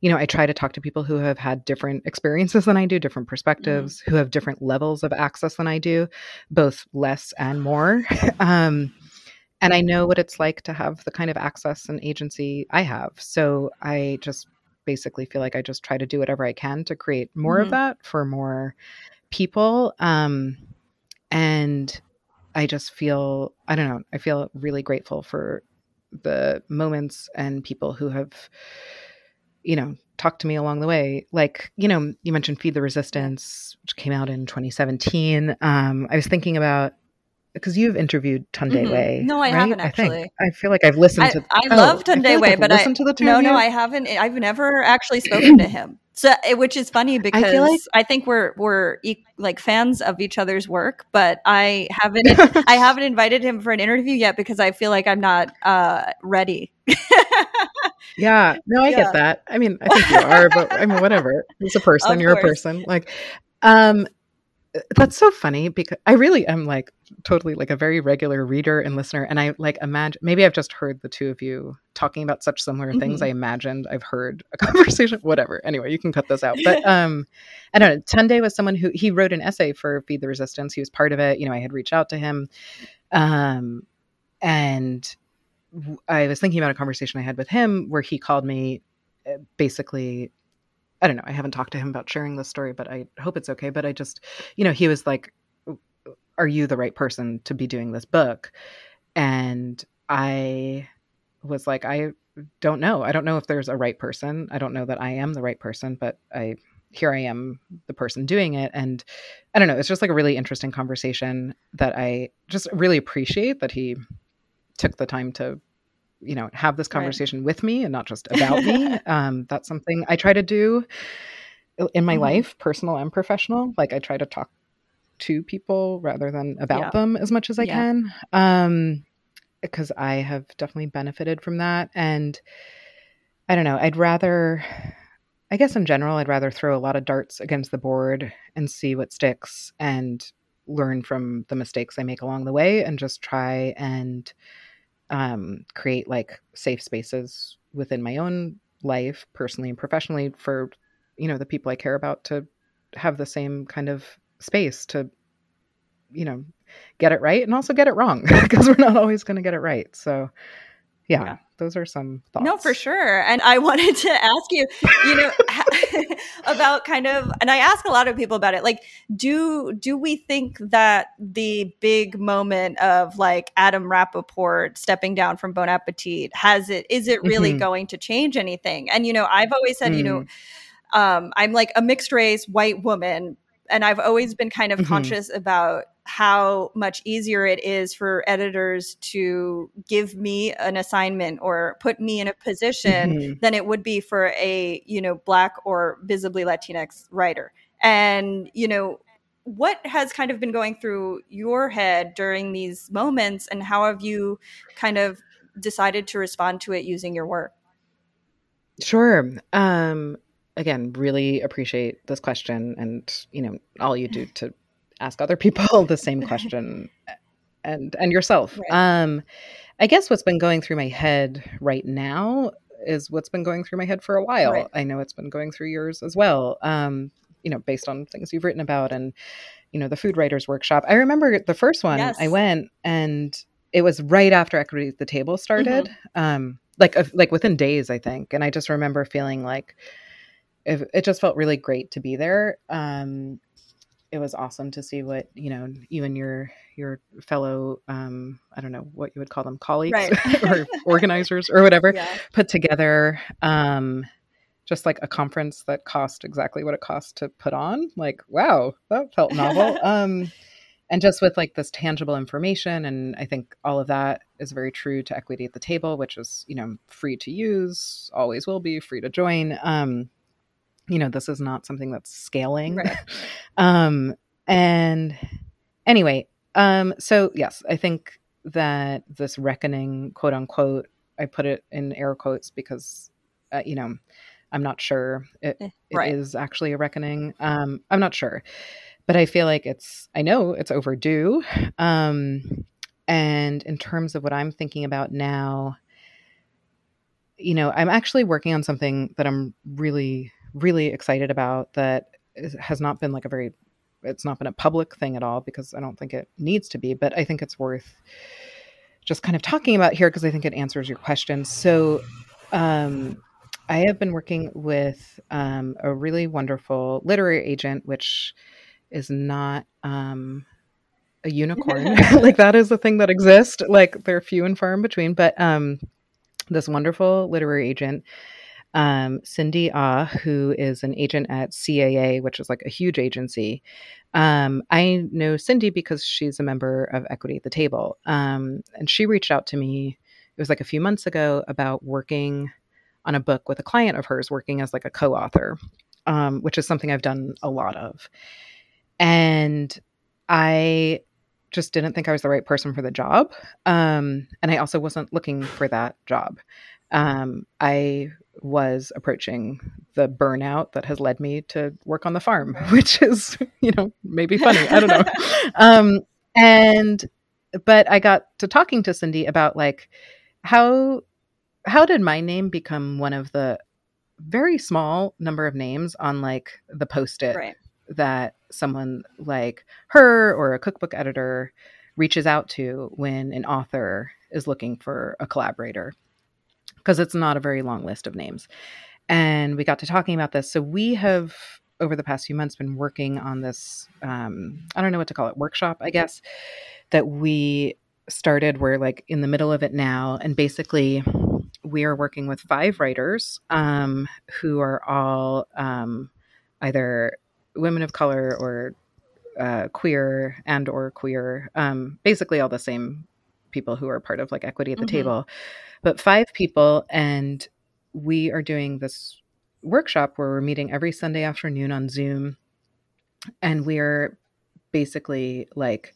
you know, I try to talk to people who have had different experiences than I do, different perspectives, mm. who have different levels of access than I do, both less and more. um, and I know what it's like to have the kind of access and agency I have. So I just basically feel like I just try to do whatever I can to create more mm-hmm. of that for more people. Um, and I just feel, I don't know, I feel really grateful for the moments and people who have, you know, talked to me along the way. Like, you know, you mentioned Feed the Resistance, which came out in 2017. Um, I was thinking about because you've interviewed Tunde mm-hmm. Wey. No, I right? haven't actually. I, I, feel like I've listened to. I, I oh, love Tunde like Wey, but I to the no, no, I haven't. I've never actually spoken to him. So, eh, which is funny because I, like, I think we're we're like fans of each other's work, but I haven't I haven't invited him for an interview yet because I feel like I'm not uh, ready. yeah, no, I yeah. get that. I mean, I think you are, but I mean, whatever. He's a person. Of you're course. a person. Like, um, that's so funny because I really am like totally like a very regular reader and listener. And I like imagine maybe I've just heard the two of you talking about such similar things. Mm-hmm. I imagined I've heard a conversation, whatever. Anyway, you can cut this out. But um I don't know. Tunde was someone who he wrote an essay for Feed the Resistance. He was part of it. You know, I had reached out to him. Um and I was thinking about a conversation I had with him where he called me uh, basically I don't know. I haven't talked to him about sharing this story, but I hope it's okay. But I just, you know, he was like, Are you the right person to be doing this book? And I was like, I don't know. I don't know if there's a right person. I don't know that I am the right person, but I here I am, the person doing it. And I don't know, it's just like a really interesting conversation that I just really appreciate that he took the time to you know have this conversation right. with me and not just about me um, that's something i try to do in my mm-hmm. life personal and professional like i try to talk to people rather than about yeah. them as much as i yeah. can um because i have definitely benefited from that and i don't know i'd rather i guess in general i'd rather throw a lot of darts against the board and see what sticks and learn from the mistakes i make along the way and just try and um, create like safe spaces within my own life, personally and professionally, for you know the people I care about to have the same kind of space to you know get it right and also get it wrong because we're not always going to get it right. So yeah, yeah, those are some thoughts. No, for sure. And I wanted to ask you, you know, about kind of, and I ask a lot of people about it. Like, do do we think that the big moment of like Adam Rapoport stepping down from Bon Appetit has it? Is it really mm-hmm. going to change anything? And you know, I've always said, mm. you know, mm. um, I'm like a mixed race white woman, and I've always been kind of mm-hmm. conscious about how much easier it is for editors to give me an assignment or put me in a position mm-hmm. than it would be for a you know black or visibly latinx writer. And you know what has kind of been going through your head during these moments and how have you kind of decided to respond to it using your work? Sure. Um again really appreciate this question and you know all you do to ask other people the same question and and yourself right. um i guess what's been going through my head right now is what's been going through my head for a while right. i know it's been going through yours as well um you know based on things you've written about and you know the food writers workshop i remember the first one yes. i went and it was right after equity at the table started mm-hmm. um like uh, like within days i think and i just remember feeling like it, it just felt really great to be there um it was awesome to see what you know you and your your fellow um i don't know what you would call them colleagues right. or organizers or whatever yeah. put together um just like a conference that cost exactly what it cost to put on like wow that felt novel um and just with like this tangible information and i think all of that is very true to equity at the table which is you know free to use always will be free to join um you know this is not something that's scaling right. um and anyway um so yes i think that this reckoning quote unquote i put it in air quotes because uh, you know i'm not sure it, eh, right. it is actually a reckoning um i'm not sure but i feel like it's i know it's overdue um and in terms of what i'm thinking about now you know i'm actually working on something that i'm really really excited about that has not been like a very it's not been a public thing at all because I don't think it needs to be, but I think it's worth just kind of talking about here because I think it answers your question. So, um, I have been working with um, a really wonderful literary agent, which is not um, a unicorn. like that is a thing that exists. Like they're few and far in between, but um, this wonderful literary agent um, Cindy Ah, who is an agent at CAA, which is like a huge agency. Um, I know Cindy because she's a member of Equity at the Table. Um, and she reached out to me, it was like a few months ago, about working on a book with a client of hers, working as like a co author, um, which is something I've done a lot of. And I just didn't think I was the right person for the job. Um, and I also wasn't looking for that job. Um, I was approaching the burnout that has led me to work on the farm, which is, you know, maybe funny. I don't know. um, and, but I got to talking to Cindy about like how, how did my name become one of the very small number of names on like the post it right. that someone like her or a cookbook editor reaches out to when an author is looking for a collaborator because it's not a very long list of names. And we got to talking about this. So we have over the past few months been working on this um, i don't know what to call it workshop i guess that we started we're like in the middle of it now and basically we are working with five writers um, who are all um, either women of color or uh, queer and or queer um, basically all the same people who are part of like equity at the mm-hmm. table but five people. And we are doing this workshop where we're meeting every Sunday afternoon on Zoom. And we're basically like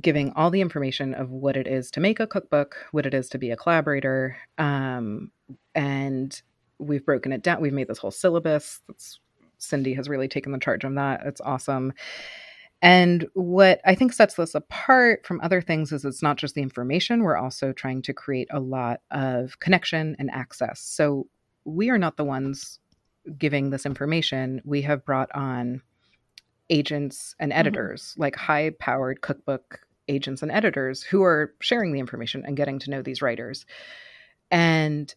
giving all the information of what it is to make a cookbook, what it is to be a collaborator. Um, and we've broken it down. We've made this whole syllabus. Cindy has really taken the charge on that. It's awesome And what I think sets this apart from other things is it's not just the information, we're also trying to create a lot of connection and access. So we are not the ones giving this information. We have brought on agents and mm-hmm. editors, mm-hmm. like high powered cookbook agents and editors who are sharing the information and getting to know these writers. And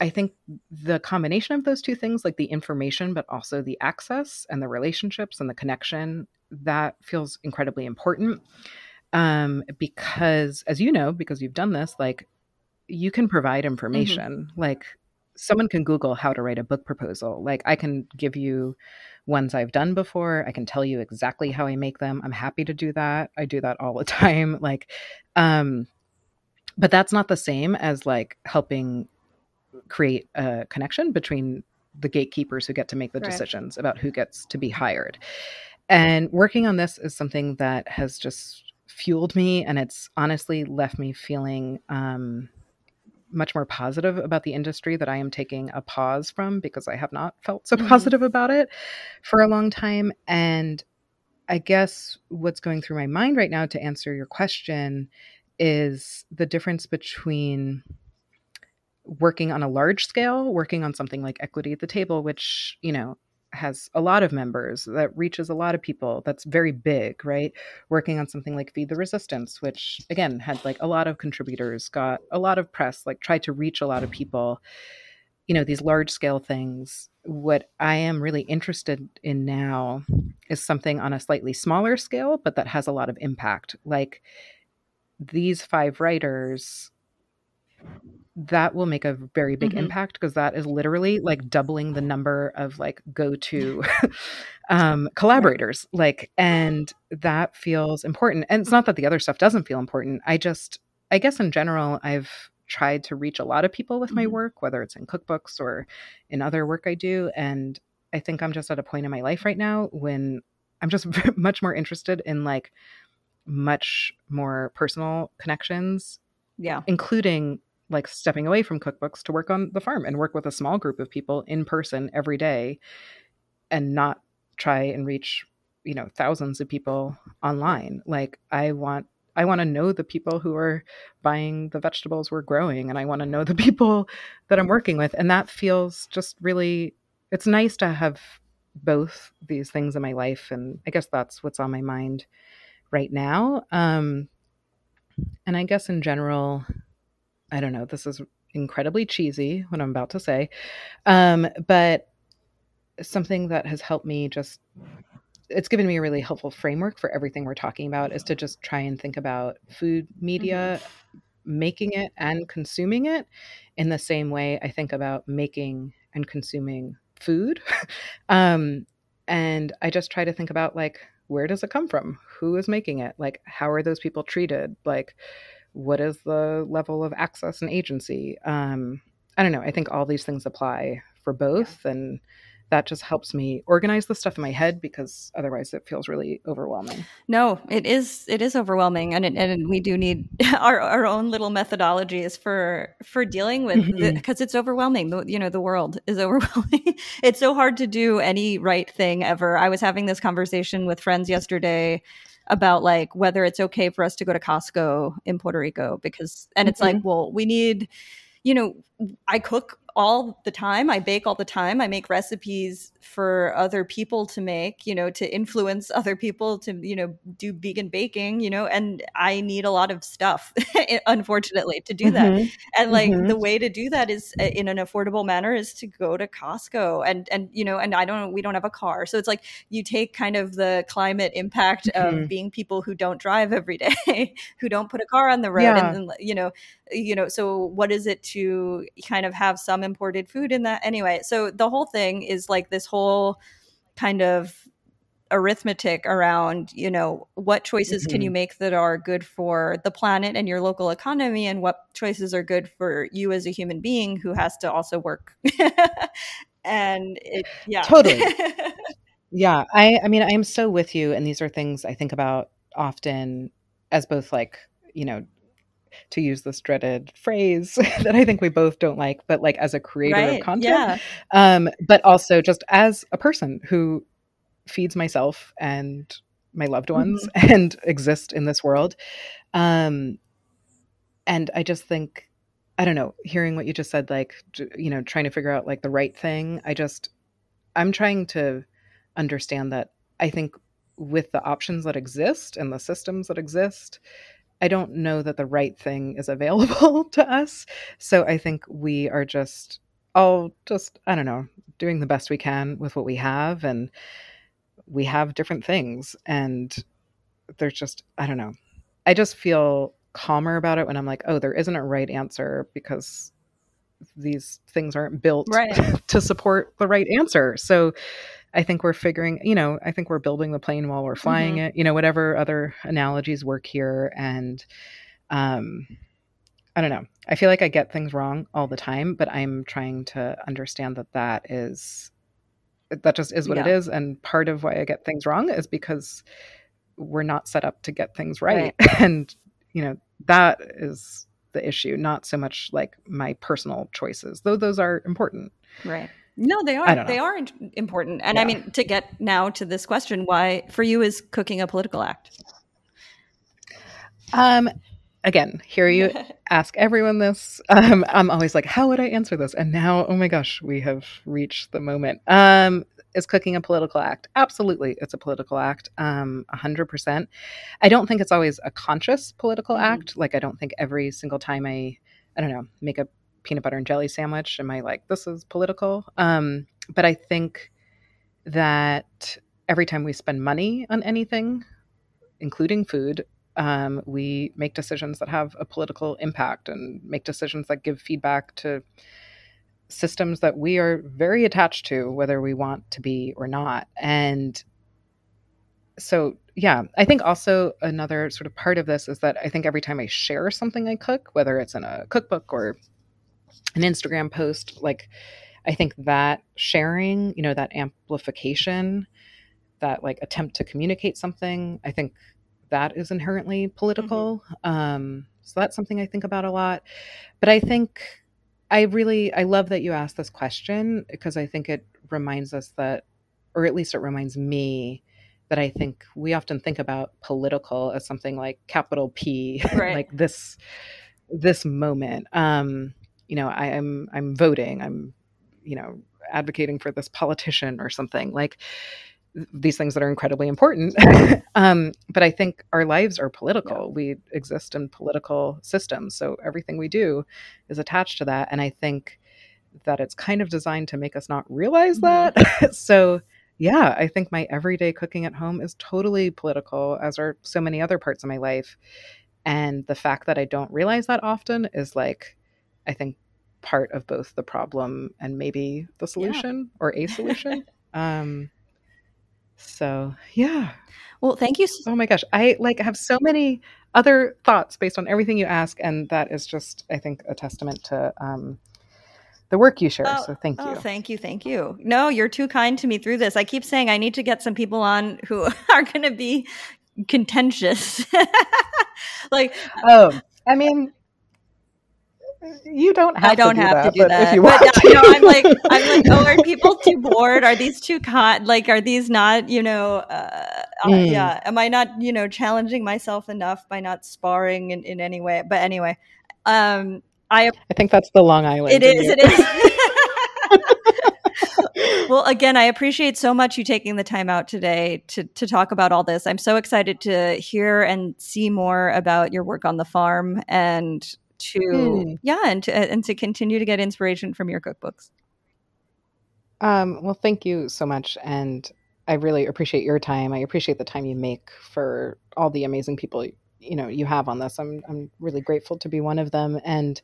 I think the combination of those two things, like the information, but also the access and the relationships and the connection, that feels incredibly important. Um, because as you know, because you've done this, like you can provide mm-hmm. information. Mm-hmm. Like someone can Google how to write a book proposal. Like I can give you ones I've done before. I can tell you exactly how I make them. I'm happy to do that. I do that all the time. Like, um, but that's not the same as like helping create a connection between the gatekeepers who get to make the right. decisions about who gets to be hired. And working on this is something that has just fueled me and it's honestly left me feeling um, much more positive about the industry that I am taking a pause from because I have not felt so mm-hmm. positive about it for a long time. And I guess what's going through my mind right now to answer your question is the difference between working on a large scale, working on something like equity at the table, which, you know, has a lot of members that reaches a lot of people that's very big right? Working on something like feed the resistance which again had like a lot of contributors got a lot of press like tried to reach a lot of people. You know these large scale things what i am really interested in now is something on a slightly smaller scale but that has a lot of impact. Like these five writers that will make a very big mm-hmm. impact because that is literally like doubling the number of like go to um, collaborators like and that feels important. And it's not that the other stuff doesn't feel important. I just i guess in general i've tried to reach a lot of people with my mm-hmm. work whether it's in cookbooks or in other work i do and i think i'm just at a point in my life right now when i'm just much more interested in like much more personal connections yeah. including like stepping away from cookbooks to work on the farm and work with a small group of people in person every day and not try and reach you know thousands of people online. Like i want i want to know the people who are buying the vegetables we're growing and i want to know the people that i'm working with. And that feels just really it's nice to have both these things in my life and i guess that's what's on my mind right now. Um and i guess in general I don't know, this is incredibly cheesy what I'm about to say. Um, but something that has helped me just it's given me a really helpful framework for everything we're talking about is to just try and think about food media mm-hmm. making it and consuming it in the same way I think about making and consuming food. um, and I just try to think about like where does it come from? Who is making it? Like how are those people treated? Like what is the level of access and agency? Um, i don't know. I think all these things apply for both yeah. and that just helps me organize the stuff in my head because otherwise it feels really overwhelming. No it is it is overwhelming and it, and we do need our, our own little methodologies for for dealing with because mm-hmm. it's overwhelming. The, you know the world is overwhelming. It's so hard to do any right thing ever. I was having this conversation with friends yesterday about like whether it's okay for us to go to Costco in Puerto Rico because and it's mm-hmm. like well we need you know I cook all the time. I bake all the time. I make recipes for other people to make, you know, to influence other people to, you know, do vegan baking, you know, and I need a lot of stuff, unfortunately, to do that. Mm-hmm. And like mm-hmm. the way to do that is uh, in an affordable manner is to go to Costco and, and, you know, and I don't, we don't have a car. So it's like you take kind of the climate impact mm-hmm. of being people who don't drive every day, who don't put a car on the road. Yeah. And, you know, you know, so what is it to kind of have some imported food in that anyway so the whole thing is like this whole kind of arithmetic around you know what choices mm-hmm. can you mm-hmm. make that are good for the planet and your local economy and what choices are good for you as a human being who has to also work and it yeah totally yeah i i mean i am so with you and these are things i think about often as both like you know to use this dreaded phrase that I think we both don't like, but like as a creator right, of content, yeah. um, but also just as a person who feeds myself and my loved ones mm-hmm. and exist in this world. Um, and I just think, I don't know, hearing what you just said, like, you know, trying to figure out like the right thing. I just, I'm trying to understand that I think with the options that exist and the systems that exist, I don't know that the right thing is available to us. So I think we are just all just, I don't know, doing the best we can with what we have. And we have different things. And there's just, I don't know. I just feel calmer about it when I'm like, oh, there isn't a right answer because these things aren't built right. to support the right answer. So I think we're figuring, you know, I think we're building the plane while we're flying mm-hmm. it, you know, whatever other analogies work here. And um, I don't know. I feel like I get things wrong all the time, but I'm trying to understand that that is, that just is what yeah. it is. And part of why I get things wrong is because we're not set up to get things right. right. and, you know, that is the issue, not so much like my personal choices, though those are important. Right. No, they are. They are important. And yeah. I mean, to get now to this question, why for you is cooking a political act? Um, again, hear you ask everyone this. Um, I'm always like, how would I answer this? And now, oh my gosh, we have reached the moment. Um, is cooking a political act? Absolutely, it's a political act. Um, 100%. I don't think it's always a conscious political mm-hmm. act. Like, I don't think every single time I, I don't know, make a peanut butter and jelly sandwich am i like this is political? Um, but i think that every time we spend money on anything including food um, we make decisions that have a political impact and make decisions that give feedback to systems that we are very attached to whether we want to be or not. And so yeah i think also another sort of part of this is that i think every time i share something i cook whether it's in a cookbook or an Instagram post, like I think that sharing, you know, that amplification, that like attempt to communicate something, I think that is inherently political. Mm-hmm. Um, so that's something I think about a lot. But I think I really I love that you asked this question because I think it reminds us that, or at least it reminds me that I think we often think about political as something like capital P, right. like this this moment. Um, you know, I am I'm voting, I'm, you know, advocating for this politician or something like these things that are incredibly important. um, but I think our lives are political. We exist in political systems, so everything we do is attached to that. And I think that it's kind of designed to make us not realize mm-hmm. that. so yeah, I think my everyday cooking at home is totally political, as are so many other parts of my life. And the fact that I don't realize that often is like I think, part of both the problem and maybe the solution yeah. or a solution. um, so yeah. Well, thank you. oh my gosh, I like have so many other thoughts based on everything you ask, and that is just, I think, a testament to um, the work you share. Oh, so thank oh, you. Oh, thank you. Thank you. No, you're too kind to me through this. I keep saying I need to get some people on who are going to be contentious. like, oh, I mean, you don't have I don't to do have that, to do that. but you know, I'm like, I'm like, oh, are people too bored? Are these too con? Like, are these not, you know, uh, mm. yeah? Am I not, you know, challenging myself enough by not sparring in, in any way? But anyway, um, I I think that's the Long Island. It is. It is. well, again, I appreciate so much you taking the time out today to to talk about all this. I'm so excited to hear and see more about your work on the farm and to mm. yeah and to and to continue to get inspiration from your cookbooks um, well thank you so much and i really appreciate your time i appreciate the time you make for all the amazing people you know you have on this i'm i'm really grateful to be one of them and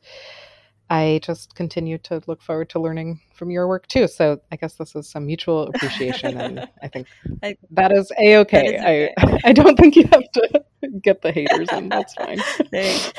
I just continue to look forward to learning from your work too. So I guess this is some mutual appreciation, and I think I, that is a okay. I I don't think you have to get the haters, and that's fine. Thanks.